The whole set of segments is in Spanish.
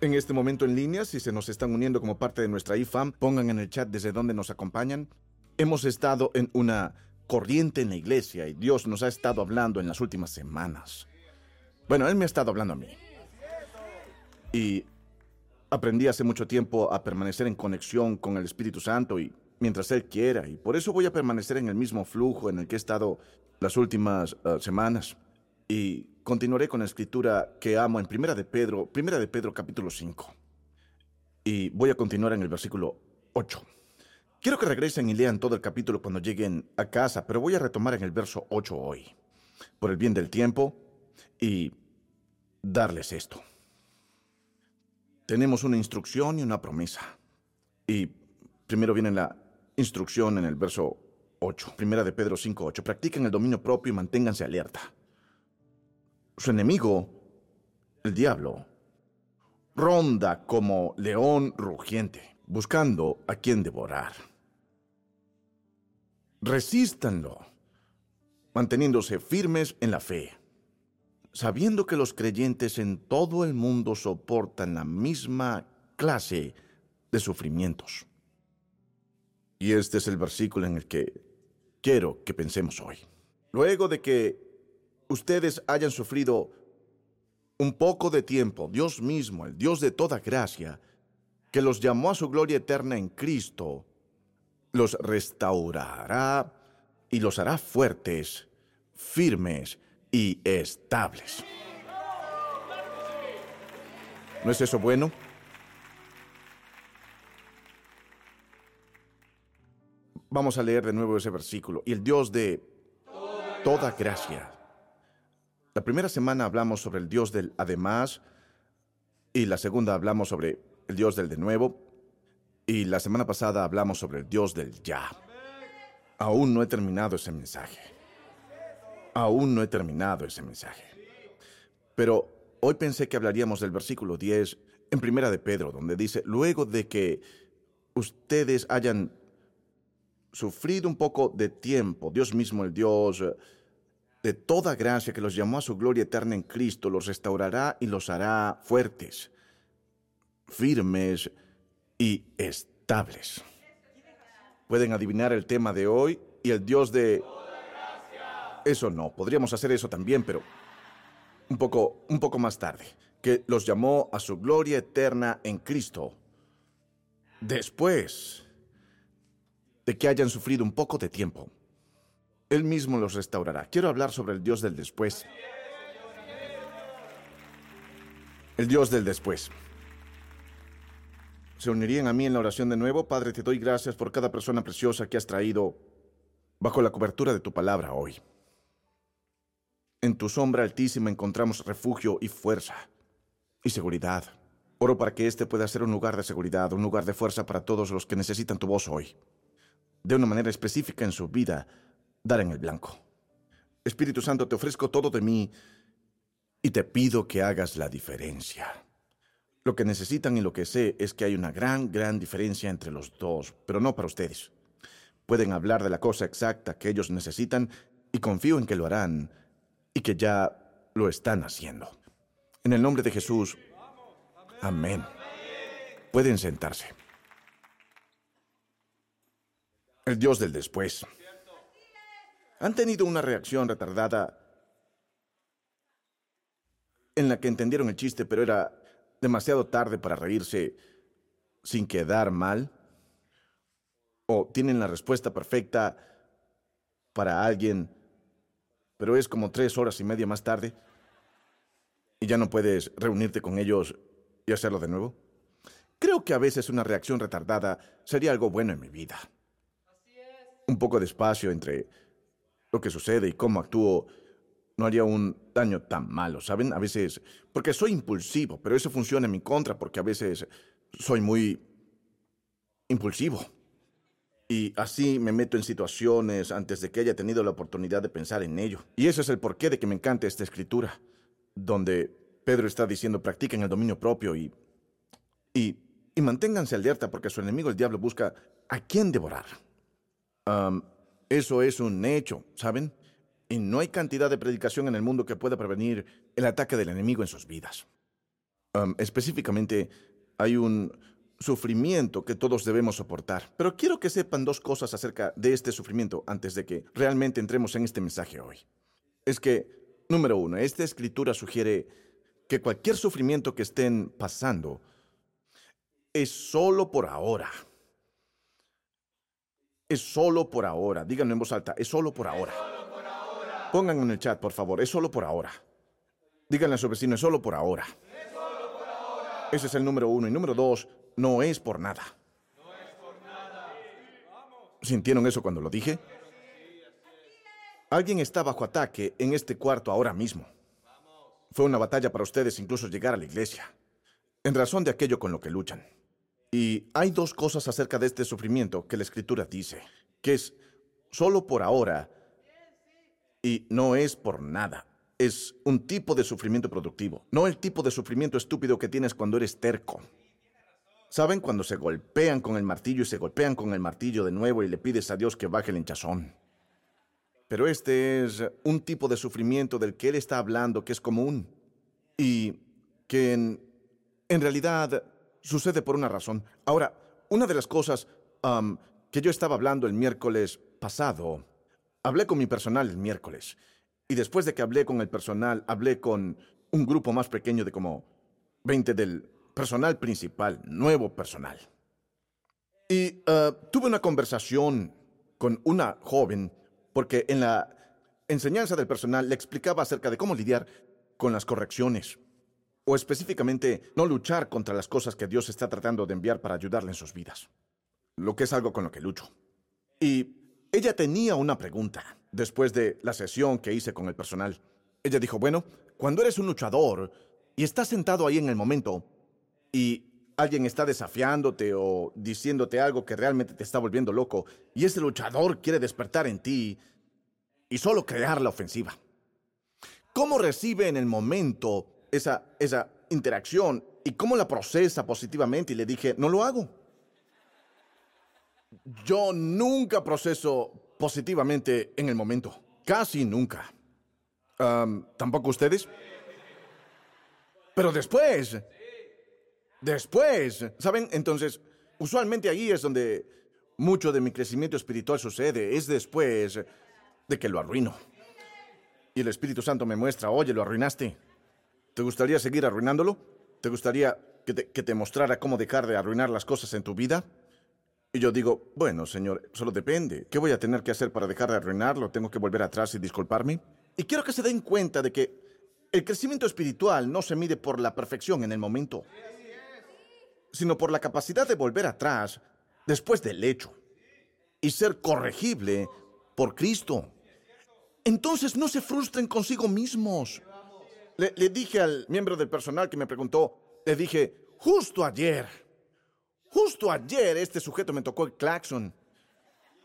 en este momento en línea, si se nos están uniendo como parte de nuestra IFAM, pongan en el chat desde dónde nos acompañan. Hemos estado en una corriente en la iglesia y Dios nos ha estado hablando en las últimas semanas. Bueno, Él me ha estado hablando a mí. Y aprendí hace mucho tiempo a permanecer en conexión con el Espíritu Santo y mientras Él quiera. Y por eso voy a permanecer en el mismo flujo en el que he estado las últimas uh, semanas. Y continuaré con la escritura que amo en Primera de Pedro, Primera de Pedro capítulo 5. Y voy a continuar en el versículo 8. Quiero que regresen y lean todo el capítulo cuando lleguen a casa, pero voy a retomar en el verso 8 hoy, por el bien del tiempo y darles esto. Tenemos una instrucción y una promesa. Y primero viene la instrucción en el verso 8, primera de Pedro 5, 8. Practiquen el dominio propio y manténganse alerta. Su enemigo, el diablo, ronda como león rugiente, buscando a quien devorar. Resístanlo, manteniéndose firmes en la fe, sabiendo que los creyentes en todo el mundo soportan la misma clase de sufrimientos. Y este es el versículo en el que quiero que pensemos hoy. Luego de que ustedes hayan sufrido un poco de tiempo, Dios mismo, el Dios de toda gracia, que los llamó a su gloria eterna en Cristo, los restaurará y los hará fuertes, firmes y estables. ¿No es eso bueno? Vamos a leer de nuevo ese versículo. Y el Dios de toda gracia la primera semana hablamos sobre el Dios del además y la segunda hablamos sobre el Dios del de nuevo y la semana pasada hablamos sobre el Dios del ya. Aún no he terminado ese mensaje. Aún no he terminado ese mensaje. Pero hoy pensé que hablaríamos del versículo 10 en Primera de Pedro, donde dice, luego de que ustedes hayan sufrido un poco de tiempo, Dios mismo, el Dios de toda gracia que los llamó a su gloria eterna en Cristo, los restaurará y los hará fuertes, firmes y estables. Pueden adivinar el tema de hoy y el Dios de... Eso no, podríamos hacer eso también, pero un poco, un poco más tarde, que los llamó a su gloria eterna en Cristo, después de que hayan sufrido un poco de tiempo. Él mismo los restaurará. Quiero hablar sobre el Dios del después. El Dios del después. ¿Se unirían a mí en la oración de nuevo? Padre, te doy gracias por cada persona preciosa que has traído bajo la cobertura de tu palabra hoy. En tu sombra altísima encontramos refugio y fuerza y seguridad. Oro para que este pueda ser un lugar de seguridad, un lugar de fuerza para todos los que necesitan tu voz hoy. De una manera específica en su vida, dar en el blanco. Espíritu Santo, te ofrezco todo de mí y te pido que hagas la diferencia. Lo que necesitan y lo que sé es que hay una gran, gran diferencia entre los dos, pero no para ustedes. Pueden hablar de la cosa exacta que ellos necesitan y confío en que lo harán y que ya lo están haciendo. En el nombre de Jesús, amén. Pueden sentarse. El Dios del después han tenido una reacción retardada en la que entendieron el chiste, pero era demasiado tarde para reírse sin quedar mal? ¿O tienen la respuesta perfecta para alguien, pero es como tres horas y media más tarde y ya no puedes reunirte con ellos y hacerlo de nuevo? Creo que a veces una reacción retardada sería algo bueno en mi vida. Un poco de espacio entre lo que sucede y cómo actúo no haría un daño tan malo, ¿saben? A veces, porque soy impulsivo, pero eso funciona en mi contra porque a veces soy muy impulsivo. Y así me meto en situaciones antes de que haya tenido la oportunidad de pensar en ello. Y ese es el porqué de que me encanta esta escritura, donde Pedro está diciendo practiquen el dominio propio y, y, manténganse alerta porque su enemigo el diablo busca a quién devorar. Eso es un hecho, ¿saben? Y no hay cantidad de predicación en el mundo que pueda prevenir el ataque del enemigo en sus vidas. Específicamente, hay un sufrimiento que todos debemos soportar. Pero quiero que sepan dos cosas acerca de este sufrimiento antes de que realmente entremos en este mensaje hoy. Es que, número uno, esta escritura sugiere que cualquier sufrimiento que estén pasando es solo por ahora. Es solo por ahora. Díganlo en voz alta, es solo por ahora. Pónganlo en el chat, por favor, es solo por ahora. Díganle a su vecino, es solo por ahora. Ese es el número uno. Y número dos, no es por nada. ¿Sintieron eso cuando lo dije? Alguien está bajo ataque en este cuarto ahora mismo. Fue una batalla para ustedes incluso llegar a la iglesia, en razón de aquello con lo que luchan. Y hay dos cosas acerca de este sufrimiento que la escritura dice, que es solo por ahora y no es por nada. Es un tipo de sufrimiento productivo, no el tipo de sufrimiento estúpido que tienes cuando eres terco. ¿Saben cuando se golpean con el martillo y se golpean con el martillo de nuevo y le pides a Dios que baje el hinchazón? Pero este es un tipo de sufrimiento del que Él está hablando que es común y que en, en realidad sucede por una razón. Ahora, una de las cosas que yo estaba hablando el miércoles pasado, hablé con mi personal el miércoles y después de que hablé con el personal, hablé con un grupo más pequeño de como 20 del personal principal, nuevo personal. Y uh, tuve una conversación con una joven, porque en la enseñanza del personal le explicaba acerca de cómo lidiar con las correcciones, o específicamente no luchar contra las cosas que Dios está tratando de enviar para ayudarle en sus vidas, lo que es algo con lo que lucho. Y ella tenía una pregunta después de la sesión que hice con el personal. Ella dijo, bueno, cuando eres un luchador y estás sentado ahí en el momento, y alguien está desafiándote o diciéndote algo que realmente te está volviendo loco y ese luchador quiere despertar en ti y solo crear la ofensiva. ¿Cómo recibe en el momento esa, esa interacción y cómo la procesa positivamente? Y le dije, no lo hago. Yo nunca proceso positivamente en el momento. Casi nunca. ¿Tampoco ustedes? Pero después, Después, ¿saben? Entonces, usualmente ahí es donde mucho de mi crecimiento espiritual sucede, es después de que lo arruino. Y el Espíritu Santo me muestra, oye, lo arruinaste. ¿Te gustaría seguir arruinándolo? ¿Te gustaría que te, mostrara cómo dejar de arruinar las cosas en tu vida? Y yo digo, bueno, Señor, solo depende. ¿Qué voy a tener que hacer para dejar de arruinarlo? ¿Tengo que volver atrás y disculparme? Y quiero que se den cuenta de que el crecimiento espiritual no se mide por la perfección en el momento sino por la capacidad de volver atrás después del hecho y ser corregible por Cristo. Entonces no se frustren consigo mismos. Le, dije al miembro del personal que me preguntó, le dije, justo ayer, justo ayer este sujeto me tocó el claxon.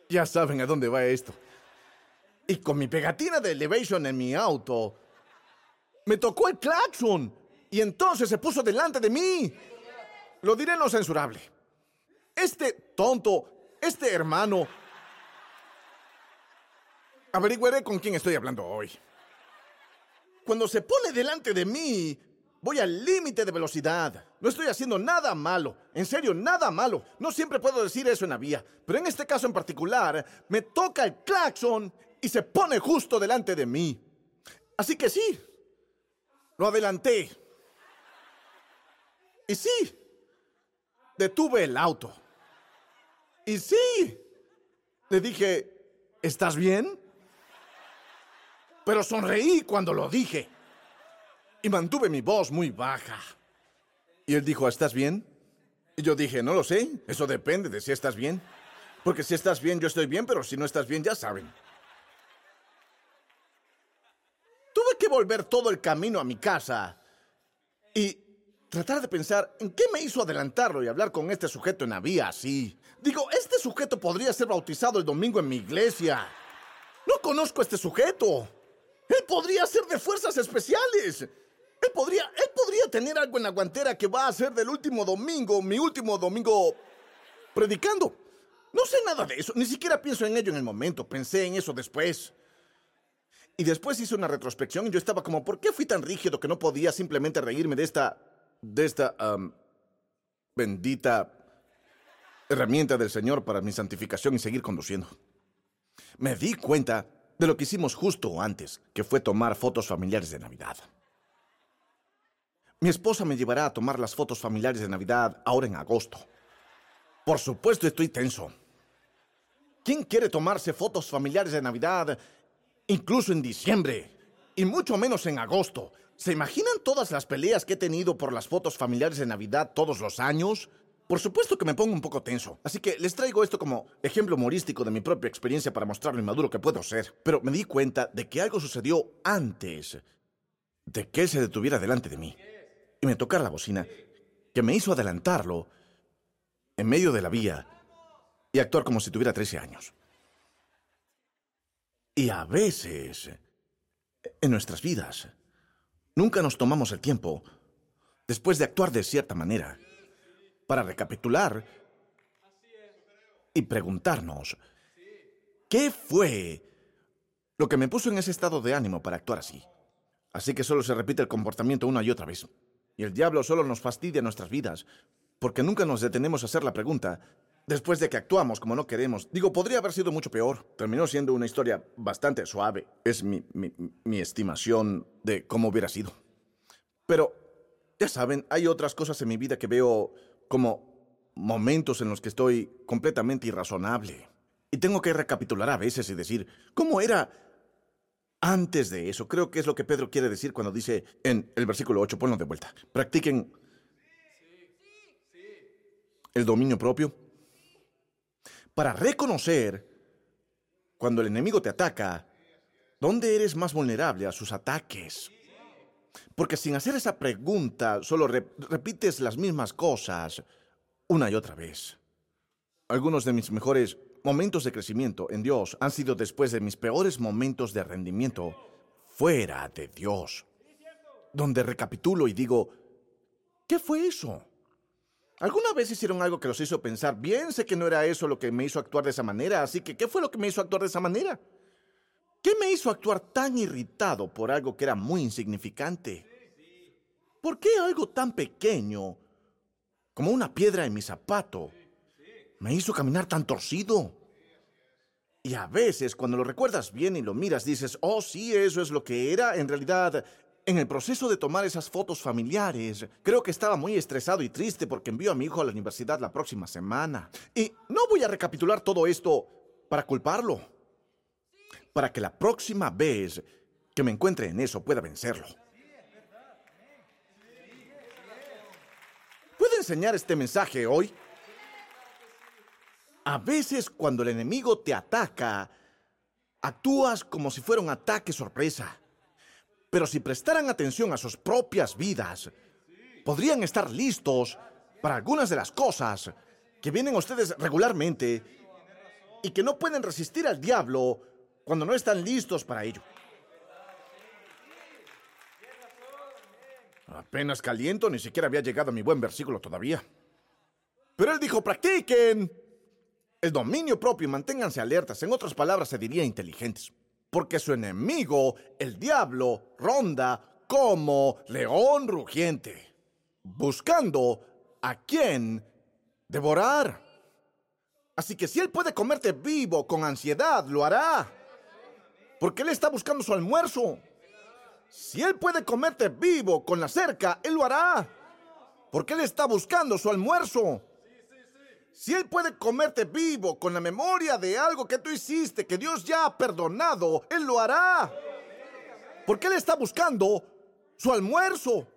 Ya saben a dónde va esto. Y con mi pegatina de elevation en mi auto, me tocó el claxon. Y entonces se puso delante de mí. Lo diré no censurable. Este tonto, este hermano... Averiguaré con quién estoy hablando hoy. Cuando se pone delante de mí, voy al límite de velocidad. No estoy haciendo nada malo. En serio, nada malo. No siempre puedo decir eso en la vía. Pero en este caso en particular, me toca el claxon y se pone justo delante de mí. Así que sí, lo adelanté. Y sí, detuve el auto. Y sí, le dije, ¿estás bien? Pero sonreí cuando lo dije. Y mantuve mi voz muy baja. Y él dijo, ¿estás bien? Y yo dije, no lo sé, eso depende de si estás bien. Porque si estás bien, yo estoy bien, pero si no estás bien, ya saben. Tuve que volver todo el camino a mi casa y tratar de pensar en qué me hizo adelantarlo y hablar con este sujeto en la vía así. Digo, este sujeto podría ser bautizado el domingo en mi iglesia. No conozco a este sujeto. Podría ser de fuerzas especiales. Él podría, él podría tener algo en la guantera que va a ser del último domingo, mi último domingo predicando. No sé nada de eso, ni siquiera pienso en ello en el momento, pensé en eso después. Y después hice una retrospección y yo estaba como, ¿por qué fui tan rígido que no podía simplemente reírme de esta de esta bendita herramienta del Señor para mi santificación y seguir conduciendo. Me di cuenta de lo que hicimos justo antes, que fue tomar fotos familiares de Navidad. Mi esposa me llevará a tomar las fotos familiares de Navidad ahora en agosto. Por supuesto estoy tenso. ¿Quién quiere tomarse fotos familiares de Navidad incluso en diciembre? Y mucho menos en agosto. ¿Se imaginan todas las peleas que he tenido por las fotos familiares de Navidad todos los años? Por supuesto que me pongo un poco tenso, así que les traigo esto como ejemplo humorístico de mi propia experiencia para mostrar lo inmaduro que puedo ser. Pero me di cuenta de que algo sucedió antes de que él se detuviera delante de mí y me tocara la bocina, que me hizo adelantarlo en medio de la vía y actuar como si tuviera 13 años. Y a veces, en nuestras vidas, nunca nos tomamos el tiempo, después de actuar de cierta manera, para recapitular y preguntarnos, ¿qué fue lo que me puso en ese estado de ánimo para actuar así? Así que solo se repite el comportamiento una y otra vez. Y el diablo solo nos fastidia nuestras vidas, porque nunca nos detenemos a hacer la pregunta, después de que actuamos como no queremos. Digo, podría haber sido mucho peor. Terminó siendo una historia bastante suave. Es mi, mi estimación de cómo hubiera sido. Pero, ya saben, hay otras cosas en mi vida que veo como momentos en los que estoy completamente irrazonable. Y tengo que recapitular a veces y decir, ¿cómo era antes de eso? Creo que es lo que Pedro quiere decir cuando dice en el versículo 8, ponlo de vuelta. Practiquen el dominio propio para reconocer cuando el enemigo te ataca, dónde eres más vulnerable a sus ataques. Porque sin hacer esa pregunta, solo repites las mismas cosas una y otra vez. Algunos de mis mejores momentos de crecimiento en Dios han sido después de mis peores momentos de rendimiento fuera de Dios, donde recapitulo y digo, ¿qué fue eso? ¿Alguna vez hicieron algo que los hizo pensar, bien sé que no era eso lo que me hizo actuar de esa manera, así que ¿qué fue lo que me hizo actuar de esa manera? ¿Qué me hizo actuar tan irritado por algo que era muy insignificante? ¿Por qué algo tan pequeño como una piedra en mi zapato me hizo caminar tan torcido? Y a veces cuando lo recuerdas bien y lo miras dices, oh sí, eso es lo que era. En realidad, en el proceso de tomar esas fotos familiares, creo que estaba muy estresado y triste porque envío a mi hijo a la universidad la próxima semana. Y no voy a recapitular todo esto para culparlo para que la próxima vez que me encuentre en eso pueda vencerlo. ¿Puedo enseñar este mensaje hoy? A veces cuando el enemigo te ataca, actúas como si fuera un ataque sorpresa. Pero si prestaran atención a sus propias vidas, podrían estar listos para algunas de las cosas que vienen a ustedes regularmente y que no pueden resistir al diablo cuando no están listos para ello. Apenas caliento, ni siquiera había llegado a mi buen versículo todavía. Pero él dijo, practiquen el dominio propio y manténganse alertas. En otras palabras, se diría inteligentes. Porque su enemigo, el diablo, ronda como león rugiente, buscando a quien devorar. Así que si él puede comerte vivo con ansiedad, lo hará porque Él está buscando su almuerzo. Si Él puede comerte vivo con la cerca, Él lo hará, porque Él está buscando su almuerzo. Si Él puede comerte vivo con la memoria de algo que tú hiciste, que Dios ya ha perdonado, Él lo hará. Porque Él está buscando su almuerzo.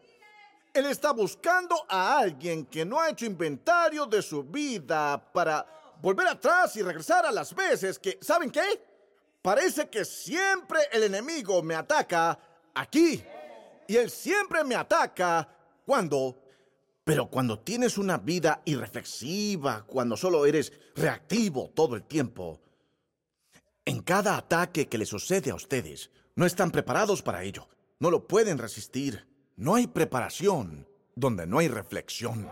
Él está buscando a alguien que no ha hecho inventario de su vida para volver atrás y regresar a las veces que, ¿saben qué? Parece que siempre el enemigo me ataca aquí. Y él siempre me ataca cuando... Pero cuando tienes una vida irreflexiva, cuando solo eres reactivo todo el tiempo, en cada ataque que le sucede a ustedes, no están preparados para ello. No lo pueden resistir. No hay preparación donde no hay reflexión.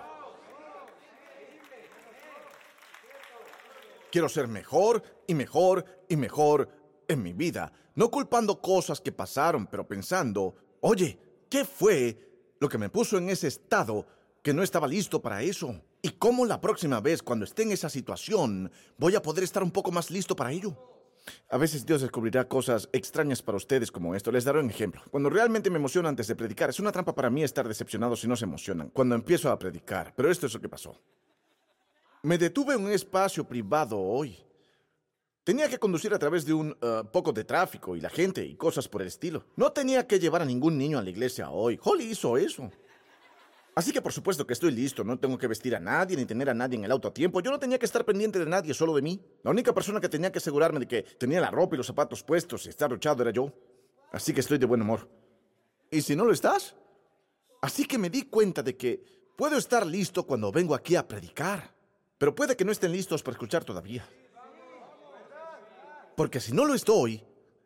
Quiero ser mejor y mejor y mejor en mi vida, no culpando cosas que pasaron, pero pensando, oye, ¿qué fue lo que me puso en ese estado que no estaba listo para eso. Y cómo la próxima vez, cuando esté en esa situación, voy a poder estar un poco más listo para ello. A veces Dios descubrirá cosas extrañas para ustedes como esto. Les daré un ejemplo. Cuando realmente me emociono antes de predicar, es una trampa para mí estar decepcionado si no se emocionan. Cuando empiezo a predicar. Pero esto es lo que pasó. Me detuve en un espacio privado hoy. Tenía que conducir a través de un uh, poco de tráfico y la gente y cosas por el estilo. No tenía que llevar a ningún niño a la iglesia hoy. Holly hizo eso. Así que por supuesto que estoy listo, no tengo que vestir a nadie ni tener a nadie en el auto a tiempo. Yo no tenía que estar pendiente de nadie, solo de mí. La única persona que tenía que asegurarme de que tenía la ropa y los zapatos puestos y estar luchado era yo. Así que estoy de buen humor. ¿Y si no lo estás? Así que me di cuenta de que puedo estar listo cuando vengo aquí a predicar, pero puede que no estén listos para escuchar todavía. Porque si no lo estoy,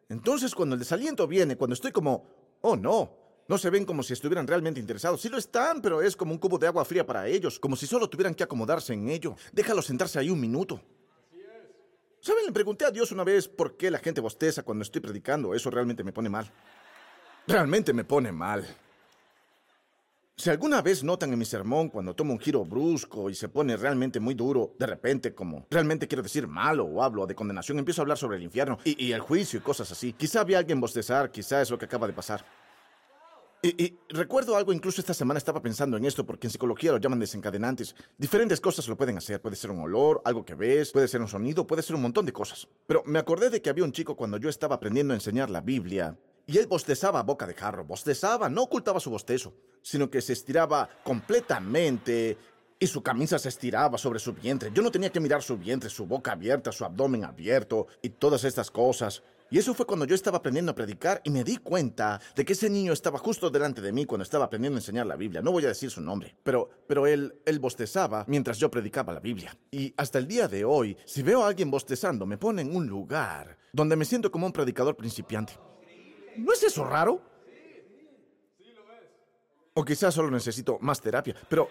entonces cuando el desaliento viene, cuando estoy como, oh no, no se ven como si estuvieran realmente interesados. Sí lo están, pero es como un cubo de agua fría para ellos, como si solo tuvieran que acomodarse en ello. Déjalo sentarse ahí un minuto. ¿Saben? Le pregunté a Dios una vez por qué la gente bosteza cuando estoy predicando. Eso realmente me pone mal. Realmente me pone mal. Si alguna vez notan en mi sermón cuando tomo un giro brusco y se pone realmente muy duro, de repente como realmente quiero decir malo o hablo de condenación, empiezo a hablar sobre el infierno y, y el juicio y cosas así. Quizá vi a alguien bostezar, quizá es lo que acaba de pasar. Y, recuerdo algo, incluso esta semana estaba pensando en esto, porque en psicología lo llaman desencadenantes. Diferentes cosas lo pueden hacer. Puede ser un olor, algo que ves, puede ser un sonido, puede ser un montón de cosas. Pero me acordé de que había un chico cuando yo estaba aprendiendo a enseñar la Biblia, y él bostezaba a boca de jarro, bostezaba, no ocultaba su bostezo, sino que se estiraba completamente y su camisa se estiraba sobre su vientre. Yo no tenía que mirar su vientre, su boca abierta, su abdomen abierto y todas estas cosas. Y eso fue cuando yo estaba aprendiendo a predicar y me di cuenta de que ese niño estaba justo delante de mí cuando estaba aprendiendo a enseñar la Biblia. No voy a decir su nombre, pero, pero él, él bostezaba mientras yo predicaba la Biblia. Y hasta el día de hoy, si veo a alguien bostezando, me pone en un lugar donde me siento como un predicador principiante. ¿No es eso raro? O quizás solo necesito más terapia, pero...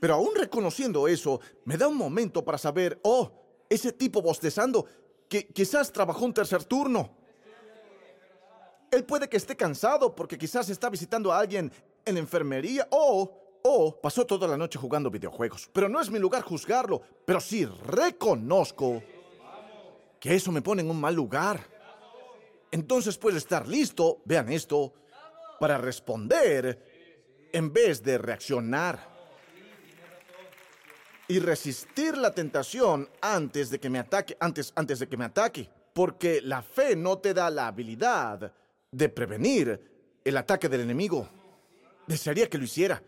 Pero aún reconociendo eso, me da un momento para saber, oh, ese tipo bostezando que quizás trabajó un tercer turno. Él puede que esté cansado porque quizás está visitando a alguien en enfermería o o pasó toda la noche jugando videojuegos. Pero no es mi lugar juzgarlo, pero sí reconozco que eso me pone en un mal lugar. Entonces puede estar listo, vean esto, para responder en vez de reaccionar y resistir la tentación antes de que me ataque, antes, antes de que me ataque. Porque la fe no te da la habilidad de prevenir el ataque del enemigo. Desearía que lo hiciera.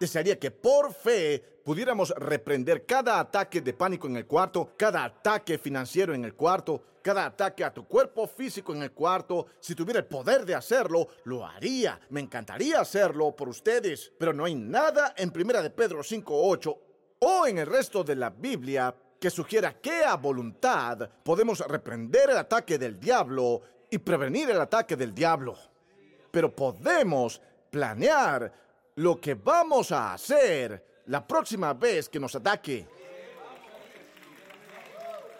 Desearía que por fe pudiéramos reprender cada ataque de pánico en el cuarto, cada ataque financiero en el cuarto, cada ataque a tu cuerpo físico en el cuarto. Si tuviera el poder de hacerlo, lo haría. Me encantaría hacerlo por ustedes. Pero no hay nada en Primera de Pedro 5.8 o en el resto de la Biblia que sugiera que a voluntad podemos reprender el ataque del diablo y prevenir el ataque del diablo. Pero podemos planear lo que vamos a hacer la próxima vez que nos ataque.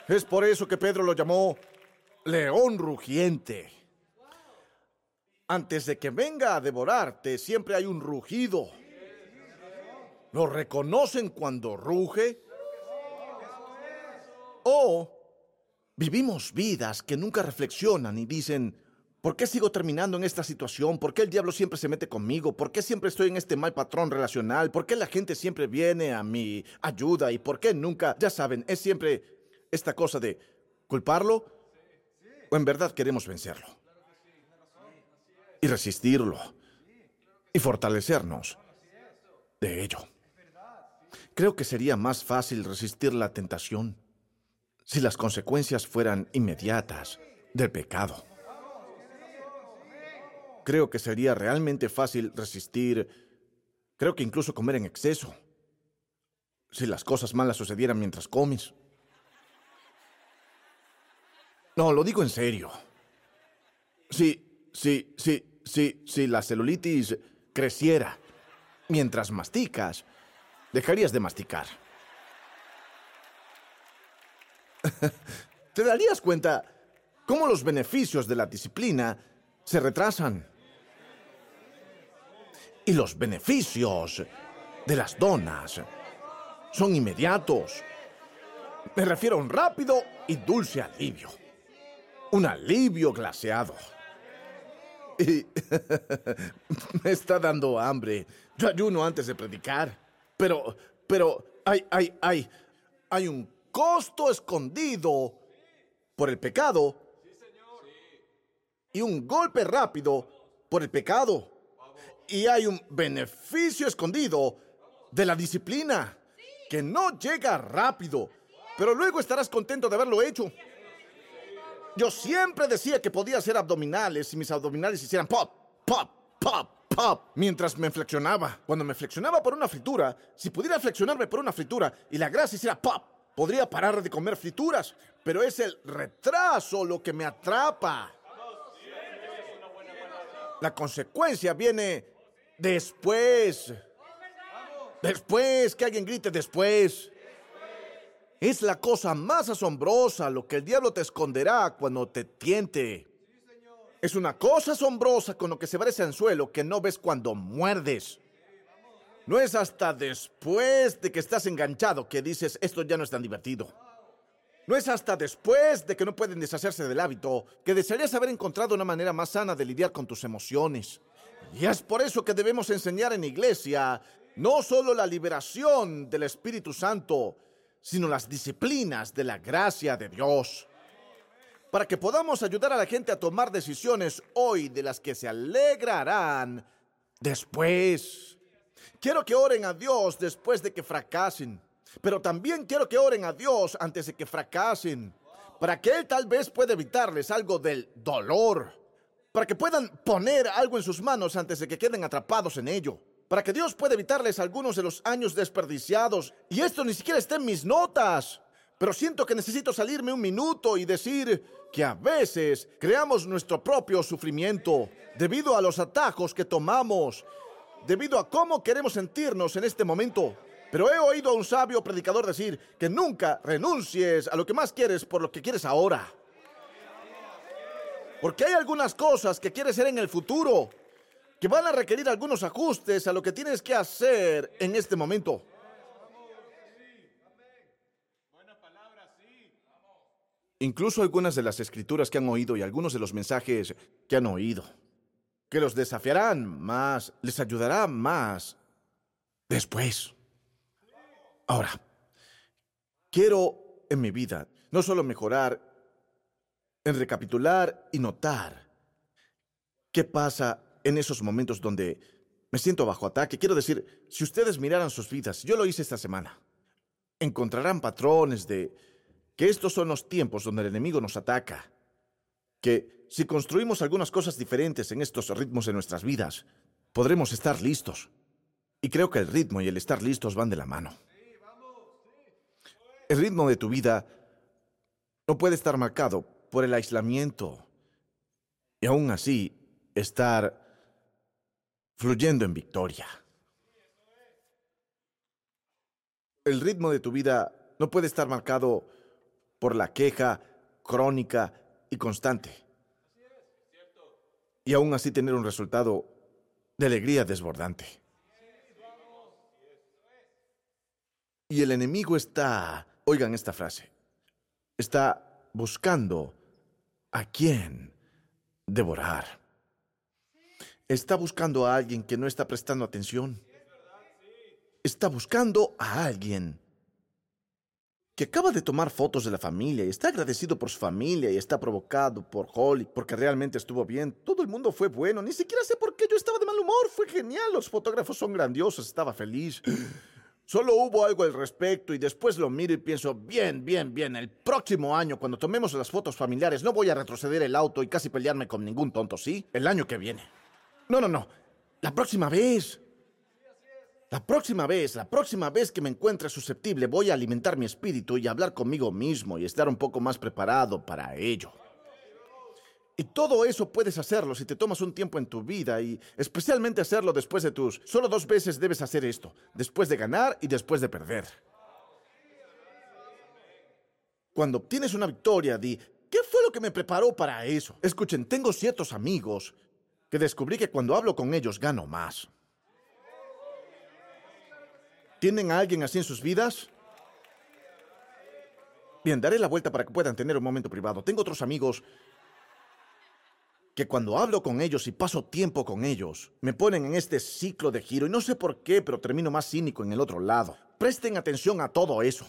Es por eso que Pedro lo llamó león rugiente. Antes de que venga a devorarte, siempre hay un rugido. ¿Lo reconocen cuando ruge? O vivimos vidas que nunca reflexionan y dicen, ¿por qué sigo terminando en esta situación? ¿Por qué el diablo siempre se mete conmigo? ¿Por qué siempre estoy en este mal patrón relacional? ¿Por qué la gente siempre viene a mi ayuda? ¿Y por qué nunca, ya saben, es siempre esta cosa de culparlo? ¿O en verdad queremos vencerlo? Y resistirlo. Y fortalecernos de ello. Creo que sería más fácil resistir la tentación si las consecuencias fueran inmediatas del pecado. Creo que sería realmente fácil resistir, creo que incluso comer en exceso, si las cosas malas sucedieran mientras comes. No, lo digo en serio. Si, si, si, si, si la celulitis creciera mientras masticas, dejarías de masticar. ¿Te darías cuenta cómo los beneficios de la disciplina se retrasan? Y los beneficios de las donas son inmediatos. Me refiero a un rápido y dulce alivio. Un alivio glaseado. Y me está dando hambre. Yo ayuno antes de predicar. Pero, pero, hay, hay, hay, hay un costo escondido por el pecado y un golpe rápido por el pecado. Y hay un beneficio escondido de la disciplina que no llega rápido, pero luego estarás contento de haberlo hecho. Yo siempre decía que podía hacer abdominales si mis abdominales hicieran pop, pop, pop, pop, mientras me flexionaba. Cuando me flexionaba por una fritura, si pudiera flexionarme por una fritura y la grasa hiciera pop, podría parar de comer frituras, pero es el retraso lo que me atrapa. La consecuencia viene después. Después, que alguien grite después. Es la cosa más asombrosa lo que el diablo te esconderá cuando te tiente. Es una cosa asombrosa con lo que se va ese anzuelo que no ves cuando muerdes. No es hasta después de que estás enganchado que dices esto ya no es tan divertido. No es hasta después de que no pueden deshacerse del hábito que desearías haber encontrado una manera más sana de lidiar con tus emociones. Y es por eso que debemos enseñar en iglesia no solo la liberación del Espíritu Santo, sino las disciplinas de la gracia de Dios. Para que podamos ayudar a la gente a tomar decisiones hoy de las que se alegrarán después. Quiero que oren a Dios después de que fracasen, pero también quiero que oren a Dios antes de que fracasen, para que Él tal vez pueda evitarles algo del dolor, para que puedan poner algo en sus manos antes de que queden atrapados en ello para que Dios pueda evitarles algunos de los años desperdiciados. Y esto ni siquiera está en mis notas. Pero siento que necesito salirme un minuto y decir que a veces creamos nuestro propio sufrimiento debido a los atajos que tomamos, debido a cómo queremos sentirnos en este momento. Pero he oído a un sabio predicador decir que nunca renuncies a lo que más quieres por lo que quieres ahora. Porque hay algunas cosas que quieres ser en el futuro que van a requerir algunos ajustes a lo que tienes que hacer en este momento. Incluso algunas de las escrituras que han oído y algunos de los mensajes que han oído, que los desafiarán más, les ayudará más después. Ahora, quiero en mi vida no solo mejorar en recapitular y notar qué pasa en esos momentos donde me siento bajo ataque. Quiero decir, si ustedes miraran sus vidas, yo lo hice esta semana, encontrarán patrones de que estos son los tiempos donde el enemigo nos ataca. Que si construimos algunas cosas diferentes en estos ritmos en nuestras vidas, podremos estar listos. Y creo que el ritmo y el estar listos van de la mano. El ritmo de tu vida no puede estar marcado por el aislamiento y aún así estar fluyendo en victoria. El ritmo de tu vida no puede estar marcado por la queja crónica y constante. Y aún así tener un resultado de alegría desbordante. Y el enemigo está, oigan esta frase, está buscando a quién devorar está buscando a alguien que no está prestando atención. Está buscando a alguien que acaba de tomar fotos de la familia y está agradecido por su familia y está provocado por Holly porque realmente estuvo bien. Todo el mundo fue bueno. Ni siquiera sé por qué yo estaba de mal humor. Fue genial. Los fotógrafos son grandiosos. Estaba feliz. Solo hubo algo al respecto y después lo miro y pienso, bien, bien, bien, el próximo año cuando tomemos las fotos familiares no voy a retroceder el auto y casi pelearme con ningún tonto, ¿sí? El año que viene. No, no, no. La próxima vez. La próxima vez, la próxima vez que me encuentre susceptible, voy a alimentar mi espíritu y hablar conmigo mismo y estar un poco más preparado para ello. Y todo eso puedes hacerlo si te tomas un tiempo en tu vida y especialmente hacerlo después de tus... Solo dos veces debes hacer esto, después de ganar y después de perder. Cuando obtienes una victoria, di, ¿qué fue lo que me preparó para eso? Escuchen, tengo ciertos amigos que descubrí que cuando hablo con ellos gano más. ¿Tienen a alguien así en sus vidas? Bien, daré la vuelta para que puedan tener un momento privado. Tengo otros amigos que cuando hablo con ellos y paso tiempo con ellos, me ponen en este ciclo de giro y no sé por qué, pero termino más cínico en el otro lado. Presten atención a todo eso.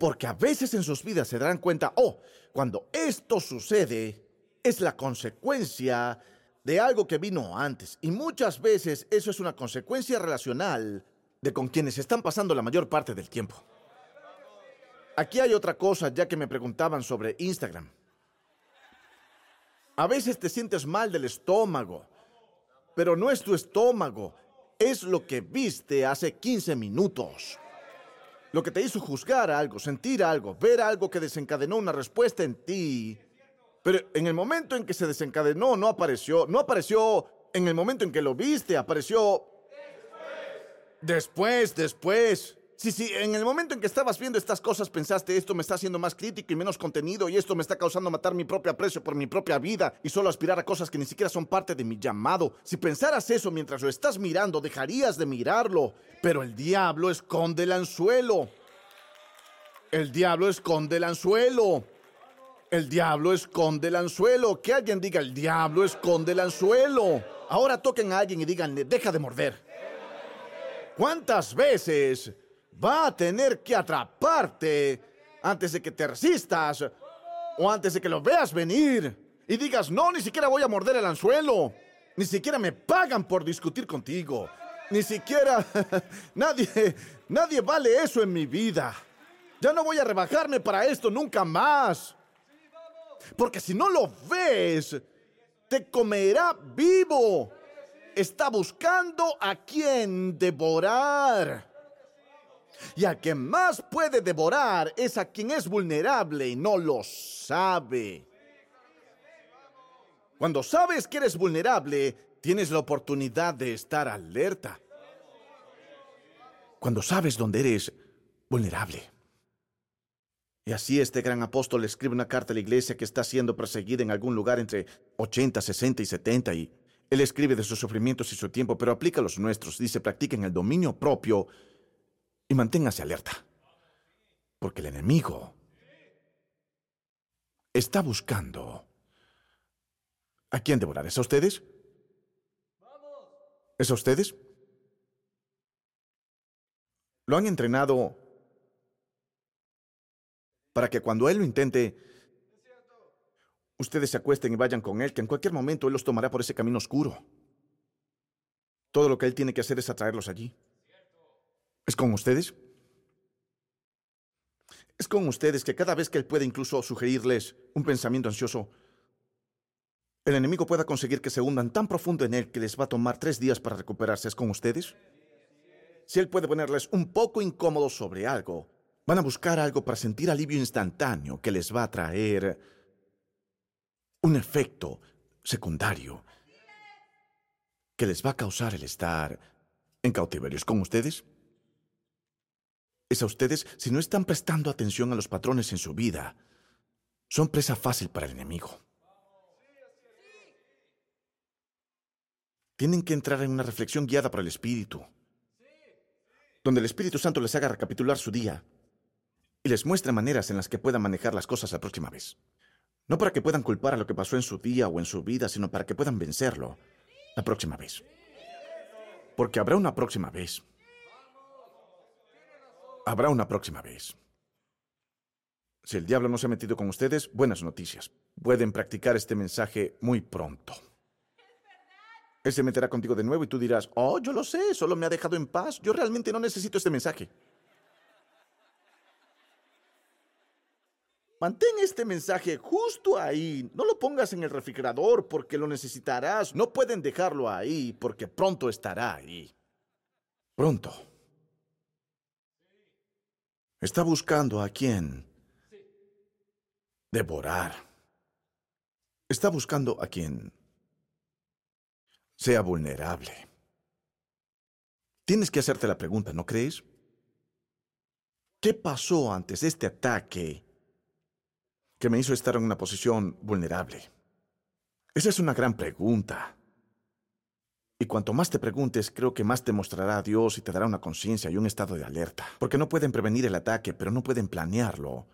Porque a veces en sus vidas se darán cuenta, oh, cuando esto sucede, es la consecuencia de algo que vino antes. Y muchas veces eso es una consecuencia relacional de con quienes están pasando la mayor parte del tiempo. Aquí hay otra cosa, ya que me preguntaban sobre Instagram. A veces te sientes mal del estómago, pero no es tu estómago, es lo que viste hace 15 minutos. Lo que te hizo juzgar algo, sentir algo, ver algo que desencadenó una respuesta en ti pero en el momento en que se desencadenó, no apareció. No apareció en el momento en que lo viste, apareció... Después, después. Sí, sí, en el momento en que estabas viendo estas cosas pensaste, esto me está haciendo más crítico y menos contenido y esto me está causando matar mi propio aprecio por mi propia vida y solo aspirar a cosas que ni siquiera son parte de mi llamado. Si pensaras eso mientras lo estás mirando, dejarías de mirarlo. Pero el diablo esconde el anzuelo. El diablo esconde el anzuelo. El diablo esconde el anzuelo. Que alguien diga, el diablo esconde el anzuelo. Ahora toquen a alguien y díganle, deja de morder. ¿Cuántas veces va a tener que atraparte antes de que te resistas o antes de que lo veas venir y digas, no, ni siquiera voy a morder el anzuelo. Ni siquiera me pagan por discutir contigo. Ni siquiera nadie, nadie vale eso en mi vida. Ya no voy a rebajarme para esto nunca más. Porque si no lo ves, te comerá vivo. Está buscando a quien devorar. Y a quien más puede devorar es a quien es vulnerable y no lo sabe. Cuando sabes que eres vulnerable, tienes la oportunidad de estar alerta. Cuando sabes dónde eres vulnerable. Y así este gran apóstol escribe una carta a la iglesia que está siendo perseguida en algún lugar entre 80, 60 y 70 y él escribe de sus sufrimientos y su tiempo, pero aplica los nuestros. Dice, practiquen el dominio propio y manténganse alerta. Porque el enemigo está buscando a quién devorar. ¿Es a ustedes? ¿Es a ustedes? Lo han entrenado para que cuando Él lo intente, ustedes se acuesten y vayan con Él, que en cualquier momento Él los tomará por ese camino oscuro. Todo lo que Él tiene que hacer es atraerlos allí. ¿Es con ustedes? Es con ustedes que cada vez que Él puede incluso sugerirles un pensamiento ansioso, el enemigo pueda conseguir que se hundan tan profundo en Él que les va a tomar tres días para recuperarse. ¿Es con ustedes? Si Él puede ponerles un poco incómodos sobre algo, Van a buscar algo para sentir alivio instantáneo que les va a traer un efecto secundario que les va a causar el estar en cautiverio. ¿Es con ustedes? Es a ustedes si no están prestando atención a los patrones en su vida. Son presa fácil para el enemigo. Tienen que entrar en una reflexión guiada por el Espíritu, donde el Espíritu Santo les haga recapitular su día y les muestre maneras en las que puedan manejar las cosas la próxima vez. No para que puedan culpar a lo que pasó en su día o en su vida, sino para que puedan vencerlo la próxima vez. Porque habrá una próxima vez. Habrá una próxima vez. Si el diablo no se ha metido con ustedes, buenas noticias. Pueden practicar este mensaje muy pronto. Él se meterá contigo de nuevo y tú dirás, oh, yo lo sé, solo me ha dejado en paz. Yo realmente no necesito este mensaje. Mantén este mensaje justo ahí. No lo pongas en el refrigerador porque lo necesitarás. No pueden dejarlo ahí porque pronto estará ahí. Pronto. Está buscando a quién devorar. Está buscando a quien sea vulnerable. Tienes que hacerte la pregunta, ¿no crees? ¿Qué pasó antes de este ataque que me hizo estar en una posición vulnerable? Esa es una gran pregunta. Y cuanto más te preguntes, creo que más te mostrará a Dios y te dará una conciencia y un estado de alerta. Porque no pueden prevenir el ataque, pero no pueden planearlo.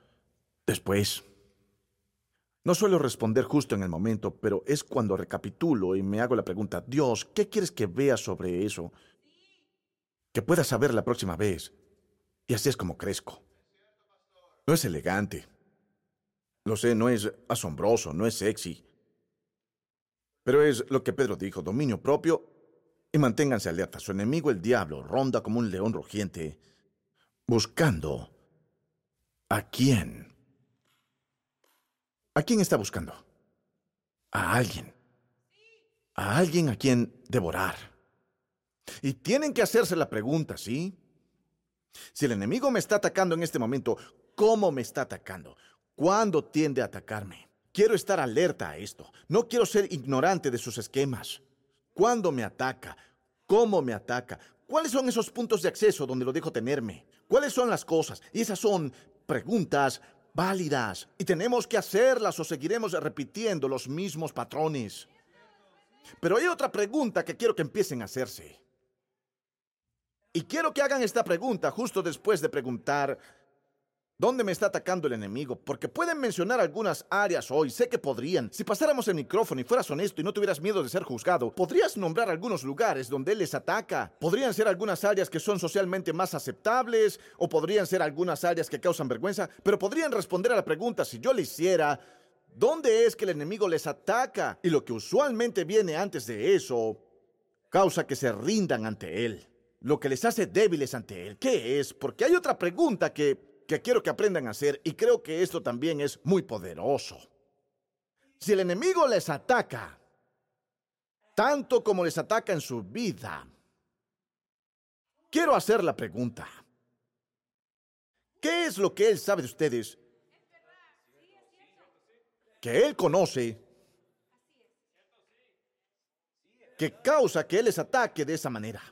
Después. No suelo responder justo en el momento, pero es cuando recapitulo y me hago la pregunta, Dios, ¿qué quieres que vea sobre eso? Que pueda saber la próxima vez. Y así es como crezco. No es elegante. Lo sé, no es asombroso, no es sexy. Pero es lo que Pedro dijo, dominio propio y manténganse alerta. Su enemigo, el diablo, ronda como un león rugiente, buscando a quién. ¿A quién está buscando? A alguien. A alguien a quien devorar. Y tienen que hacerse la pregunta, ¿sí? Si el enemigo me está atacando en este momento, ¿cómo me está atacando? ¿Cuándo tiende a atacarme? Quiero estar alerta a esto. No quiero ser ignorante de sus esquemas. ¿Cuándo me ataca? ¿Cómo me ataca? ¿Cuáles son esos puntos de acceso donde lo dejo tenerme? ¿Cuáles son las cosas? Y esas son preguntas válidas. Y tenemos que hacerlas o seguiremos repitiendo los mismos patrones. Pero hay otra pregunta que quiero que empiecen a hacerse. Y quiero que hagan esta pregunta justo después de preguntar ¿Dónde me está atacando el enemigo? Porque pueden mencionar algunas áreas hoy, sé que podrían. Si pasáramos el micrófono y fueras honesto y no tuvieras miedo de ser juzgado, podrías nombrar algunos lugares donde él les ataca. Podrían ser algunas áreas que son socialmente más aceptables o podrían ser algunas áreas que causan vergüenza, pero podrían responder a la pregunta si yo le hiciera, ¿dónde es que el enemigo les ataca? Y lo que usualmente viene antes de eso causa que se rindan ante él. Lo que les hace débiles ante él. ¿Qué es? Porque hay otra pregunta que que quiero que aprendan a hacer y creo que esto también es muy poderoso. Si el enemigo les ataca, tanto como les ataca en su vida, quiero hacer la pregunta. ¿Qué es lo que él sabe de ustedes? Que él conoce. Que causa que él les ataque de esa manera.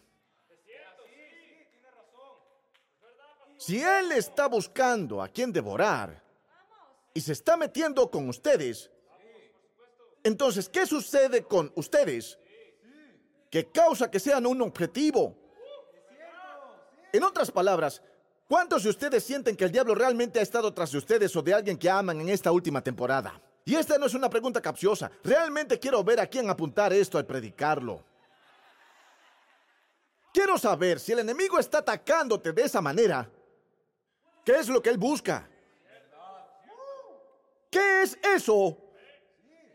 Si Él está buscando a quien devorar y se está metiendo con ustedes, entonces, ¿qué sucede con ustedes? Que causa que sean un objetivo. En otras palabras, ¿cuántos de ustedes sienten que el diablo realmente ha estado tras de ustedes o de alguien que aman en esta última temporada? Y esta no es una pregunta capciosa. Realmente quiero ver a quién apuntar esto al predicarlo. Quiero saber si el enemigo está atacándote de esa manera. ¿Qué es lo que Él busca? ¿Qué es eso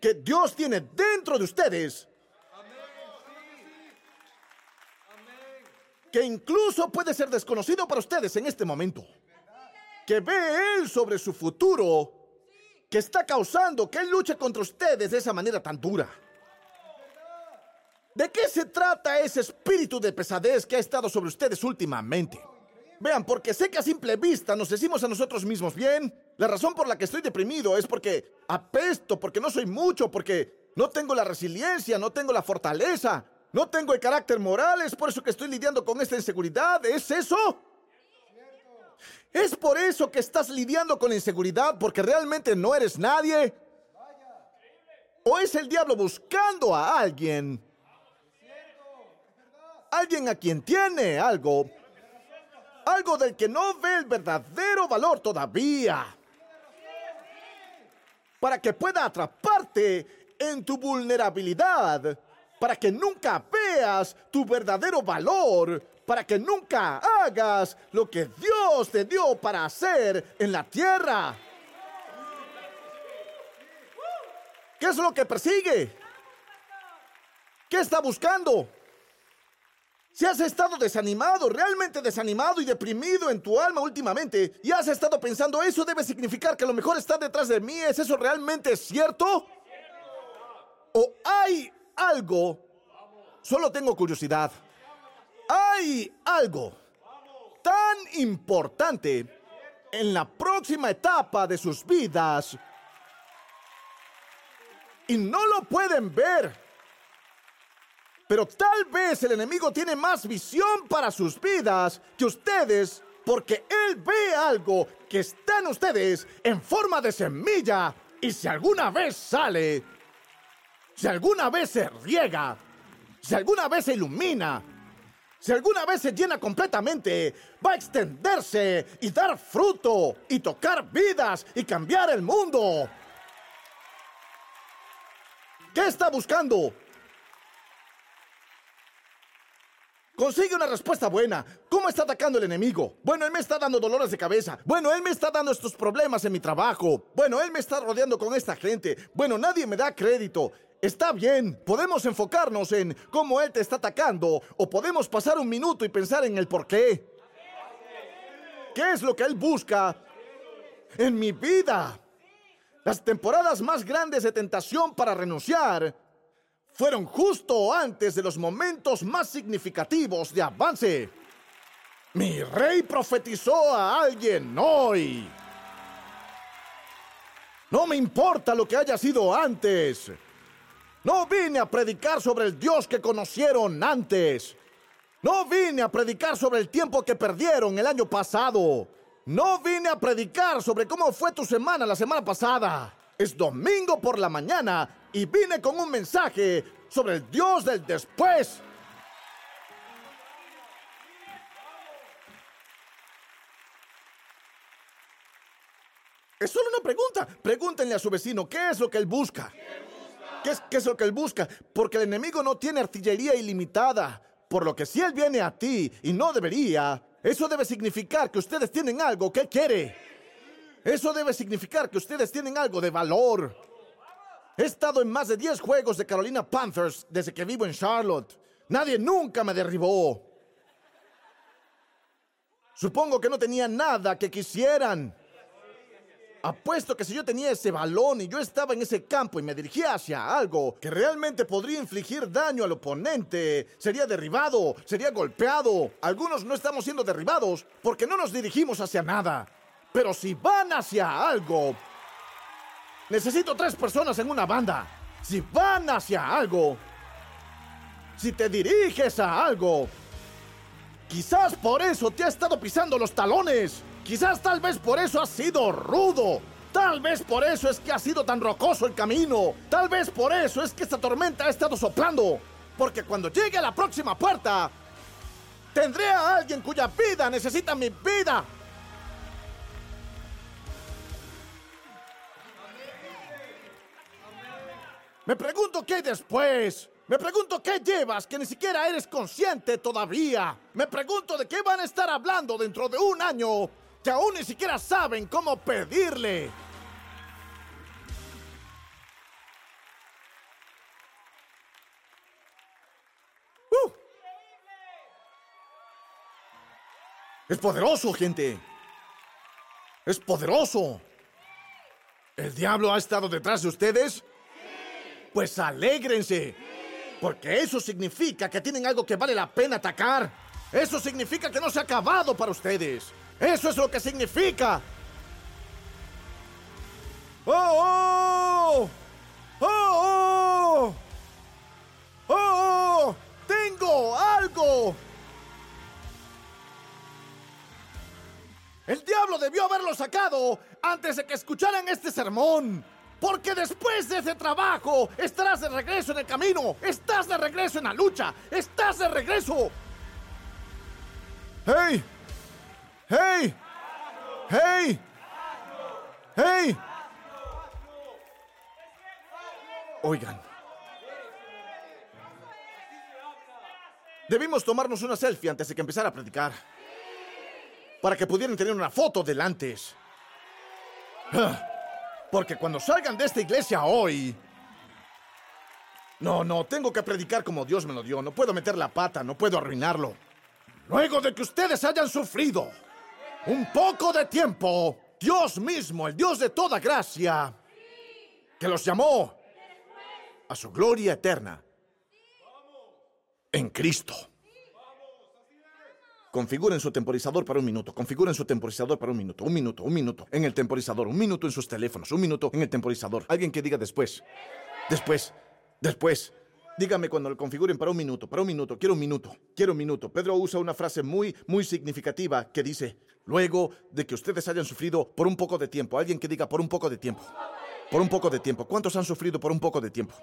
que Dios tiene dentro de ustedes? Que incluso puede ser desconocido para ustedes en este momento. Que ve Él sobre su futuro, que está causando que Él luche contra ustedes de esa manera tan dura. ¿De qué se trata ese espíritu de pesadez que ha estado sobre ustedes últimamente? Vean, porque sé que a simple vista nos decimos a nosotros mismos, bien, la razón por la que estoy deprimido es porque apesto, porque no soy mucho, porque no tengo la resiliencia, no tengo la fortaleza, no tengo el carácter moral, es por eso que estoy lidiando con esta inseguridad, ¿es eso? ¿Es por eso que estás lidiando con inseguridad porque realmente no eres nadie? ¿O es el diablo buscando a alguien? Alguien a quien tiene algo algo del que no ve el verdadero valor todavía. Para que pueda atraparte en tu vulnerabilidad. Para que nunca veas tu verdadero valor. Para que nunca hagas lo que Dios te dio para hacer en la tierra. ¿Qué es lo que persigue? ¿Qué está buscando? Si has estado desanimado, realmente desanimado y deprimido en tu alma últimamente, y has estado pensando, eso debe significar que lo mejor está detrás de mí, ¿es eso realmente cierto? ¿O hay algo? Solo tengo curiosidad. ¿Hay algo tan importante en la próxima etapa de sus vidas y no lo pueden ver? Pero tal vez el enemigo tiene más visión para sus vidas que ustedes porque él ve algo que está en ustedes en forma de semilla y si alguna vez sale, si alguna vez se riega, si alguna vez se ilumina, si alguna vez se llena completamente, va a extenderse y dar fruto y tocar vidas y cambiar el mundo. ¿Qué está buscando? Consigue una respuesta buena. ¿Cómo está atacando el enemigo? Bueno, él me está dando dolores de cabeza. Bueno, él me está dando estos problemas en mi trabajo. Bueno, él me está rodeando con esta gente. Bueno, nadie me da crédito. Está bien, podemos enfocarnos en cómo él te está atacando o podemos pasar un minuto y pensar en el por qué. ¿Qué es lo que él busca en mi vida? Las temporadas más grandes de tentación para renunciar fueron justo antes de los momentos más significativos de avance. Mi rey profetizó a alguien hoy. No me importa lo que haya sido antes. No vine a predicar sobre el Dios que conocieron antes. No vine a predicar sobre el tiempo que perdieron el año pasado. No vine a predicar sobre cómo fue tu semana la semana pasada. Es domingo por la mañana y vine con un mensaje sobre el Dios del después. Es solo una pregunta. Pregúntenle a su vecino qué es lo que él busca. ¿Qué es, ¿Qué es lo que él busca? Porque el enemigo no tiene artillería ilimitada. Por lo que si él viene a ti y no debería, eso debe significar que ustedes tienen algo que quiere. Eso debe significar que ustedes tienen algo de valor. He estado en más de 10 juegos de Carolina Panthers desde que vivo en Charlotte. Nadie nunca me derribó. Supongo que no tenía nada que quisieran. Apuesto que si yo tenía ese balón y yo estaba en ese campo y me dirigía hacia algo que realmente podría infligir daño al oponente, sería derribado, sería golpeado. Algunos no estamos siendo derribados porque no nos dirigimos hacia nada. Pero si van hacia algo, necesito tres personas en una banda. Si van hacia algo, si te diriges a algo, quizás por eso te ha estado pisando los talones. Quizás tal vez por eso has sido rudo. Tal vez por eso es que ha sido tan rocoso el camino. Tal vez por eso es que esta tormenta ha estado soplando. Porque cuando llegue a la próxima puerta, tendré a alguien cuya vida necesita mi vida. Me pregunto qué después. Me pregunto qué llevas que ni siquiera eres consciente todavía. Me pregunto de qué van a estar hablando dentro de un año que aún ni siquiera saben cómo pedirle. Uh. Es poderoso, gente. Es poderoso. ¿El diablo ha estado detrás de ustedes? Pues alégrense. Porque eso significa que tienen algo que vale la pena atacar. Eso significa que no se ha acabado para ustedes. Eso es lo que significa. ¡Oh! ¡Oh! ¡Oh! ¡Oh! ¡Oh! ¡Tengo algo! El diablo debió haberlo sacado antes de que escucharan este sermón. Porque después de ese trabajo estarás de regreso en el camino. Estás de regreso en la lucha. Estás de regreso. ¡Hey! ¡Hey! ¡Hey! ¡Hey! Oigan. Debimos tomarnos una selfie antes de que empezara a predicar. Para que pudieran tener una foto del antes. Porque cuando salgan de esta iglesia hoy... No, no, tengo que predicar como Dios me lo dio. No puedo meter la pata, no puedo arruinarlo. Luego de que ustedes hayan sufrido un poco de tiempo, Dios mismo, el Dios de toda gracia, que los llamó a su gloria eterna en Cristo. Configuren su temporizador para un minuto. Configuren su temporizador para un minuto. Un minuto, un minuto. En el temporizador. Un minuto en sus teléfonos. Un minuto en el temporizador. Alguien que diga después. Después. Después. Dígame cuando lo configuren para un minuto. Para un minuto. Quiero un minuto. Quiero un minuto. Pedro usa una frase muy, muy significativa que dice, luego de que ustedes hayan sufrido por un poco de tiempo. Alguien que diga por un poco de tiempo. Por un poco de tiempo. ¿Cuántos han sufrido por un poco de tiempo?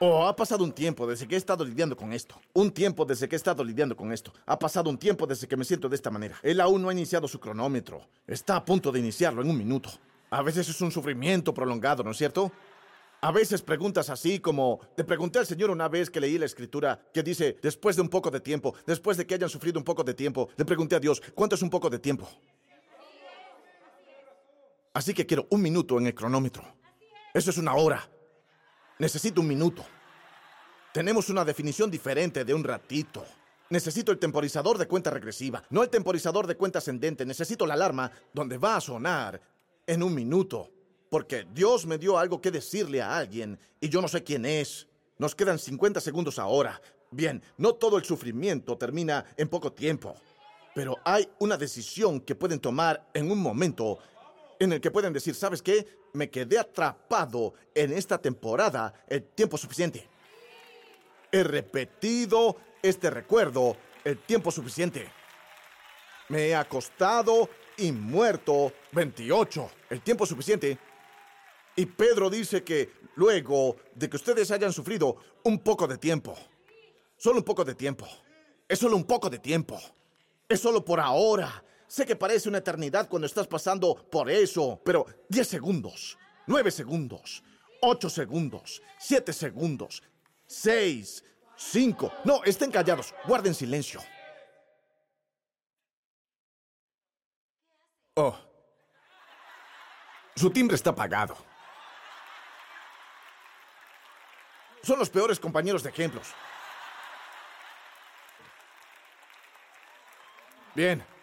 Oh, ha pasado un tiempo desde que he estado lidiando con esto. Un tiempo desde que he estado lidiando con esto. Ha pasado un tiempo desde que me siento de esta manera. Él aún no ha iniciado su cronómetro. Está a punto de iniciarlo en un minuto. A veces es un sufrimiento prolongado, ¿no es cierto? A veces preguntas así como, le pregunté al Señor una vez que leí la escritura que dice, después de un poco de tiempo, después de que hayan sufrido un poco de tiempo, le pregunté a Dios, ¿cuánto es un poco de tiempo? Así que quiero un minuto en el cronómetro. Eso es una hora. Necesito un minuto. Tenemos una definición diferente de un ratito. Necesito el temporizador de cuenta regresiva, no el temporizador de cuenta ascendente. Necesito la alarma donde va a sonar en un minuto. Porque Dios me dio algo que decirle a alguien y yo no sé quién es. Nos quedan 50 segundos ahora. Bien, no todo el sufrimiento termina en poco tiempo. Pero hay una decisión que pueden tomar en un momento en el que pueden decir, ¿sabes qué? Me quedé atrapado en esta temporada el tiempo suficiente. He repetido este recuerdo el tiempo suficiente. Me he acostado y muerto 28, el tiempo suficiente. Y Pedro dice que luego de que ustedes hayan sufrido un poco de tiempo, solo un poco de tiempo, es solo un poco de tiempo, es solo por ahora. Sé que parece una eternidad cuando estás pasando por eso, pero 10 segundos, 9 segundos, 8 segundos, 7 segundos, 6, 5. No, estén callados, guarden silencio. Oh. Su timbre está apagado. Son los peores compañeros de ejemplos. Bien.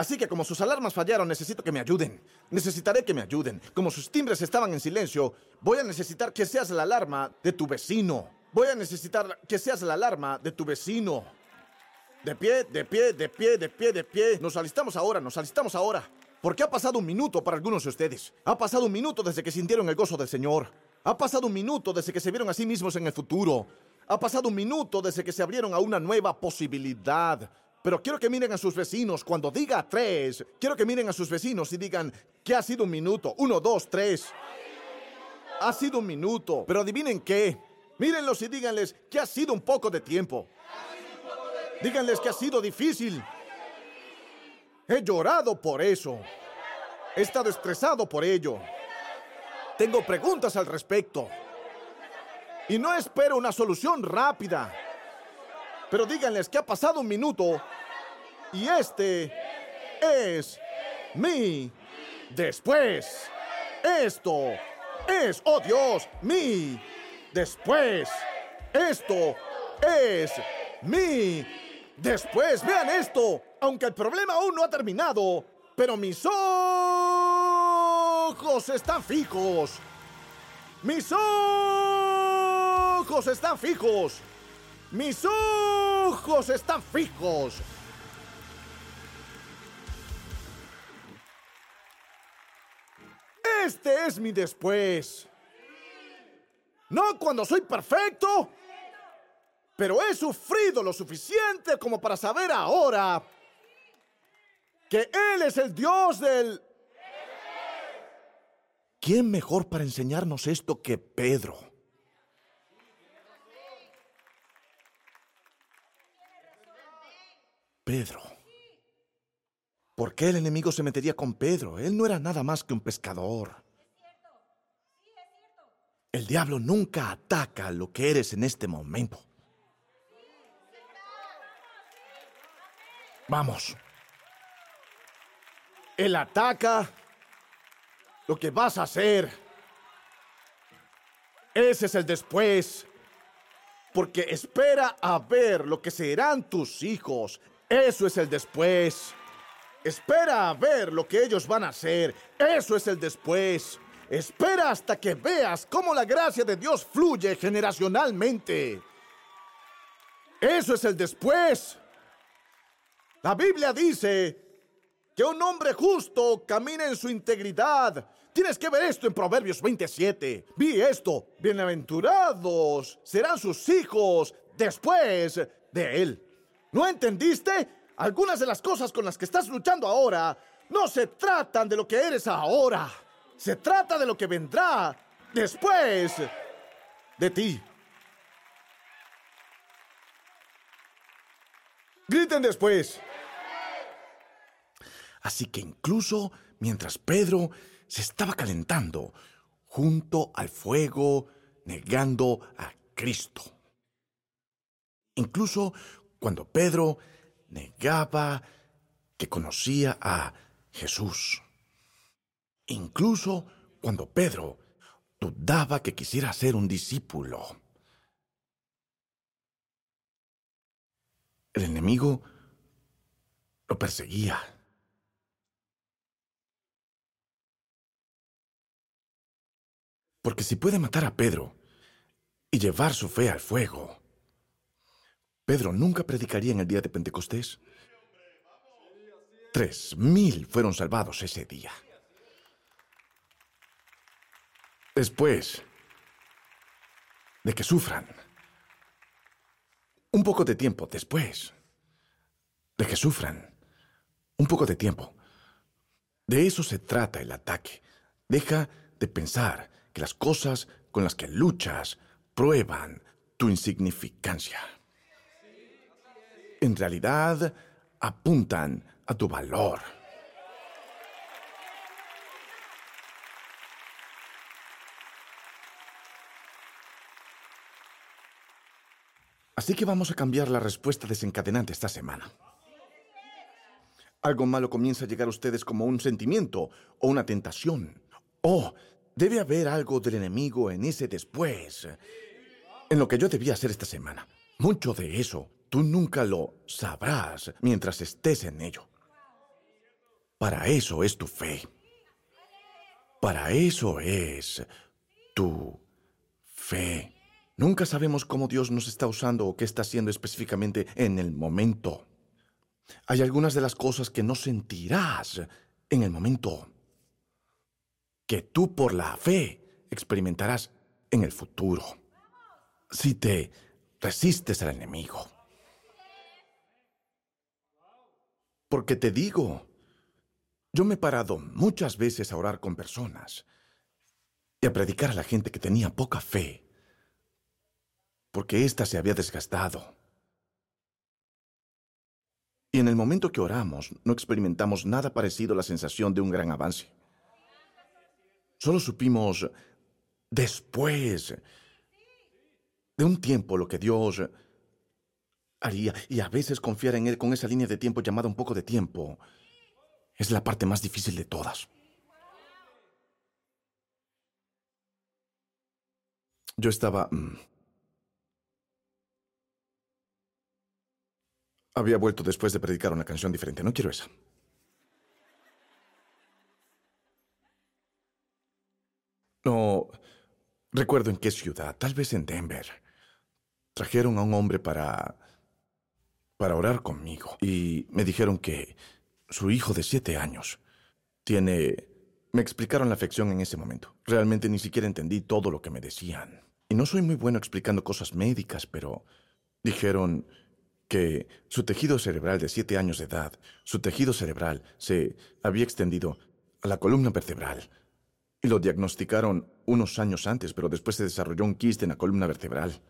Así que como sus alarmas fallaron, necesito que me ayuden. Necesitaré que me ayuden. Como sus timbres estaban en silencio, voy a necesitar que seas la alarma de tu vecino. Voy a necesitar que seas la alarma de tu vecino. De pie, de pie, de pie, de pie, de pie. Nos alistamos ahora, nos alistamos ahora. Porque ha pasado un minuto para algunos de ustedes. Ha pasado un minuto desde que sintieron el gozo del Señor. Ha pasado un minuto desde que se vieron a sí mismos en el futuro. Ha pasado un minuto desde que se abrieron a una nueva posibilidad. Pero quiero que miren a sus vecinos cuando diga tres. Quiero que miren a sus vecinos y digan que ha sido un minuto. Uno, dos, tres. Ha sido un minuto. Pero adivinen qué. Mírenlos y díganles que ha sido un poco de tiempo. Díganles que ha sido difícil. He llorado por eso. He estado estresado por ello. Tengo preguntas al respecto. Y no espero una solución rápida. Pero díganles que ha pasado un minuto y este es mi después. Esto es, oh Dios, mi después. Esto es mi después. Vean esto. Aunque el problema aún no ha terminado, pero mis ojos están fijos. Mis ojos están fijos. Mis ojos están fijos. Este es mi después. No cuando soy perfecto, pero he sufrido lo suficiente como para saber ahora que Él es el Dios del... ¿Quién mejor para enseñarnos esto que Pedro? Pedro. ¿Por qué el enemigo se metería con Pedro? Él no era nada más que un pescador. El diablo nunca ataca lo que eres en este momento. Vamos. Él ataca lo que vas a hacer. Ese es el después. Porque espera a ver lo que serán tus hijos eso es el después. Espera a ver lo que ellos van a hacer. Eso es el después. Espera hasta que veas cómo la gracia de Dios fluye generacionalmente. Eso es el después. La Biblia dice que un hombre justo camina en su integridad. Tienes que ver esto en Proverbios 27. Vi esto. Bienaventurados serán sus hijos después de él. ¿No entendiste? Algunas de las cosas con las que estás luchando ahora no se tratan de lo que eres ahora. Se trata de lo que vendrá después de ti. Griten después. Así que incluso mientras Pedro se estaba calentando junto al fuego, negando a Cristo. Incluso cuando Pedro negaba que conocía a Jesús. Incluso cuando Pedro dudaba que quisiera ser un discípulo. El enemigo lo perseguía. Porque si puede matar a Pedro y llevar su fe al fuego, Pedro nunca predicaría en el día de Pentecostés. Tres mil fueron salvados ese día. Después de que sufran, un poco de tiempo después de que sufran, un poco de tiempo, de eso se trata el ataque. Deja de pensar que las cosas con las que luchas prueban tu insignificancia. En realidad, apuntan a tu valor. Así que vamos a cambiar la respuesta desencadenante esta semana. Algo malo comienza a llegar a ustedes como un sentimiento o una tentación. Oh, debe haber algo del enemigo en ese después. En lo que yo debía hacer esta semana. Mucho de eso tú nunca lo sabrás mientras estés en ello. Para eso es tu fe. Para eso es tu fe. Nunca sabemos cómo Dios nos está usando o qué está haciendo específicamente en el momento. Hay algunas de las cosas que no sentirás en el momento, que tú por la fe experimentarás en el futuro, si te resistes al enemigo. Porque te digo, yo me he parado muchas veces a orar con personas y a predicar a la gente que tenía poca fe porque ésta se había desgastado. Y en el momento que oramos, no experimentamos nada parecido a la sensación de un gran avance. Solo supimos después de un tiempo lo que Dios haría, y a veces confiar en Él con esa línea de tiempo llamada un poco de tiempo es la parte más difícil de todas. Yo estaba... Mm, Había vuelto después de predicar una canción diferente. No quiero esa. No recuerdo en qué ciudad, tal vez en Denver. Trajeron a un hombre para para orar conmigo y me dijeron que su hijo de siete años tiene... Me explicaron la afección en ese momento. Realmente ni siquiera entendí todo lo que me decían. Y no soy muy bueno explicando cosas médicas, pero dijeron que su tejido cerebral de siete años de edad, su tejido cerebral se había extendido a la columna vertebral. Y lo diagnosticaron unos años antes, pero después se desarrolló un quiste en la columna vertebral.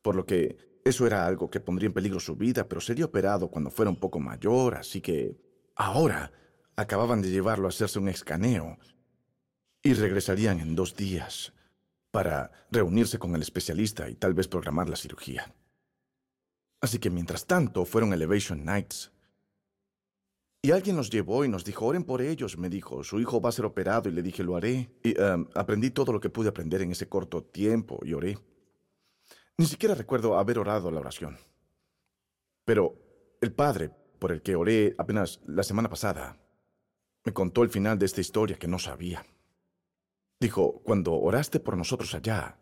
Por lo que eso era algo que pondría en peligro su vida, pero sería operado cuando fuera un poco mayor, así que ahora acababan de llevarlo a hacerse un escaneo y regresarían en dos días para reunirse con el especialista y tal vez programar la cirugía. Así que mientras tanto fueron Elevation Nights. Y alguien nos llevó y nos dijo, oren por ellos, me dijo, su hijo va a ser operado y le dije, lo haré. Y um, aprendí todo lo que pude aprender en ese corto tiempo y oré. Ni siquiera recuerdo haber orado la oración. Pero el padre, por el que oré apenas la semana pasada, me contó el final de esta historia que no sabía. Dijo, cuando oraste por nosotros allá,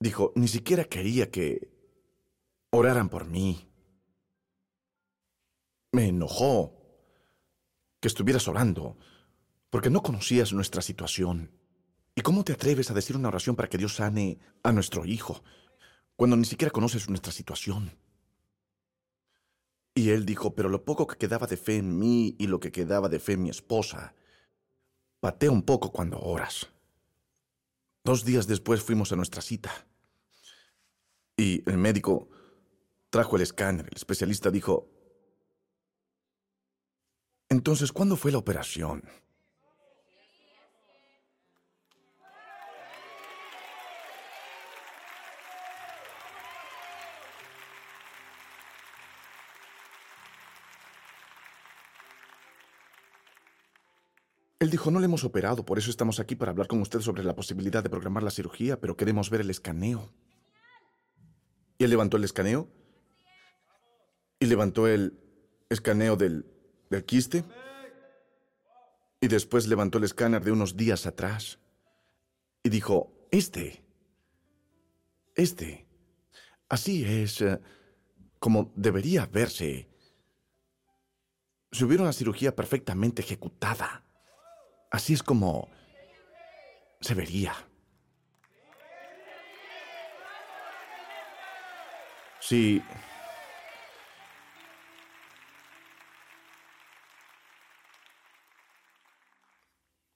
dijo, ni siquiera quería que oraran por mí. Me enojó que estuvieras orando, porque no conocías nuestra situación. ¿Y cómo te atreves a decir una oración para que Dios sane a nuestro hijo, cuando ni siquiera conoces nuestra situación? Y él dijo, pero lo poco que quedaba de fe en mí y lo que quedaba de fe en mi esposa, patea un poco cuando oras. Dos días después fuimos a nuestra cita. Y el médico trajo el escáner. El especialista dijo, entonces, ¿cuándo fue la operación? Él dijo, no le hemos operado, por eso estamos aquí para hablar con usted sobre la posibilidad de programar la cirugía, pero queremos ver el escaneo. Y él levantó el escaneo y levantó el escaneo del, del quiste y después levantó el escáner de unos días atrás y dijo, este, este, así es eh, como debería verse si hubiera una cirugía perfectamente ejecutada. Así es como se vería. Si...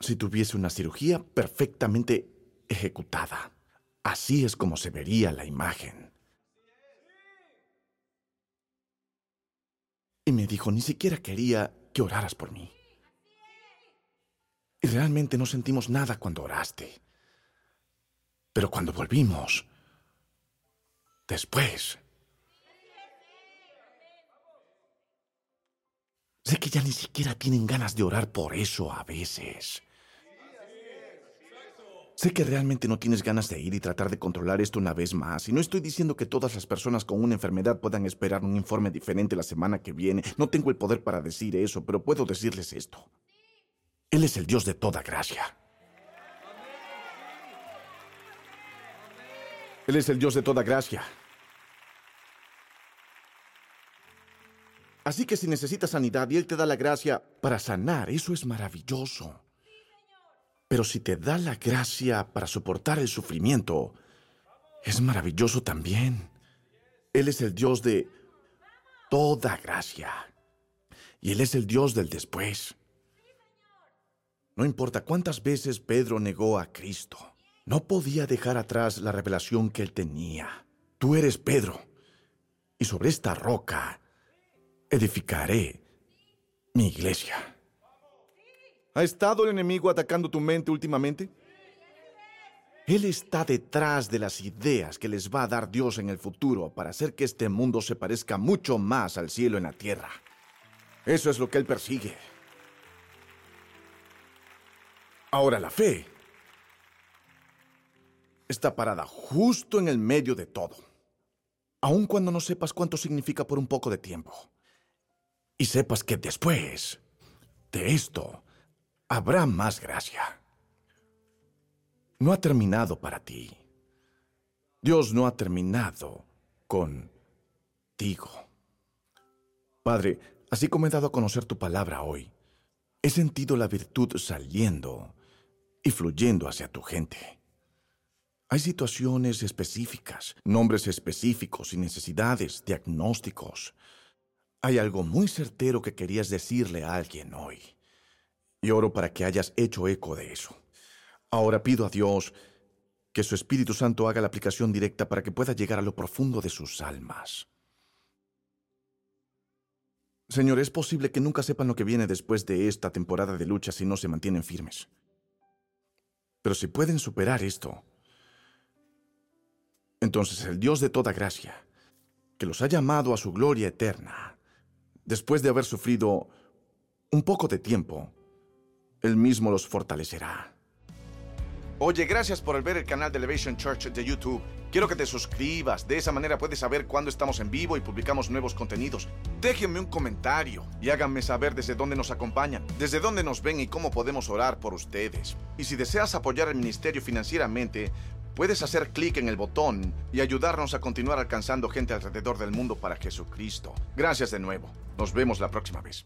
Si tuviese una cirugía perfectamente ejecutada. Así es como se vería la imagen. Y me dijo, ni siquiera quería que oraras por mí. Y realmente no sentimos nada cuando oraste. Pero cuando volvimos, después, sé que ya ni siquiera tienen ganas de orar por eso a veces. Sé que realmente no tienes ganas de ir y tratar de controlar esto una vez más. Y no estoy diciendo que todas las personas con una enfermedad puedan esperar un informe diferente la semana que viene. No tengo el poder para decir eso, pero puedo decirles esto. Él es el Dios de toda gracia. Él es el Dios de toda gracia. Así que si necesitas sanidad y Él te da la gracia para sanar, eso es maravilloso. Pero si te da la gracia para soportar el sufrimiento, es maravilloso también. Él es el Dios de toda gracia. Y Él es el Dios del después. No importa cuántas veces Pedro negó a Cristo, no podía dejar atrás la revelación que él tenía. Tú eres Pedro, y sobre esta roca edificaré mi iglesia. ¿Ha estado el enemigo atacando tu mente últimamente? Él está detrás de las ideas que les va a dar Dios en el futuro para hacer que este mundo se parezca mucho más al cielo en la tierra. Eso es lo que Él persigue. Ahora la fe está parada justo en el medio de todo, aun cuando no sepas cuánto significa por un poco de tiempo. Y sepas que después de esto habrá más gracia. No ha terminado para ti. Dios no ha terminado contigo. Padre, así como he dado a conocer tu palabra hoy, he sentido la virtud saliendo y fluyendo hacia tu gente. Hay situaciones específicas, nombres específicos y necesidades, diagnósticos. Hay algo muy certero que querías decirle a alguien hoy. Y oro para que hayas hecho eco de eso. Ahora pido a Dios que su Espíritu Santo haga la aplicación directa para que pueda llegar a lo profundo de sus almas. Señor, es posible que nunca sepan lo que viene después de esta temporada de lucha si no se mantienen firmes. Pero si pueden superar esto, entonces el Dios de toda gracia, que los ha llamado a su gloria eterna, después de haber sufrido un poco de tiempo, Él mismo los fortalecerá. Oye, gracias por ver el canal de Elevation Church de YouTube. Quiero que te suscribas, de esa manera puedes saber cuándo estamos en vivo y publicamos nuevos contenidos. Déjenme un comentario y háganme saber desde dónde nos acompañan, desde dónde nos ven y cómo podemos orar por ustedes. Y si deseas apoyar el ministerio financieramente, puedes hacer clic en el botón y ayudarnos a continuar alcanzando gente alrededor del mundo para Jesucristo. Gracias de nuevo. Nos vemos la próxima vez.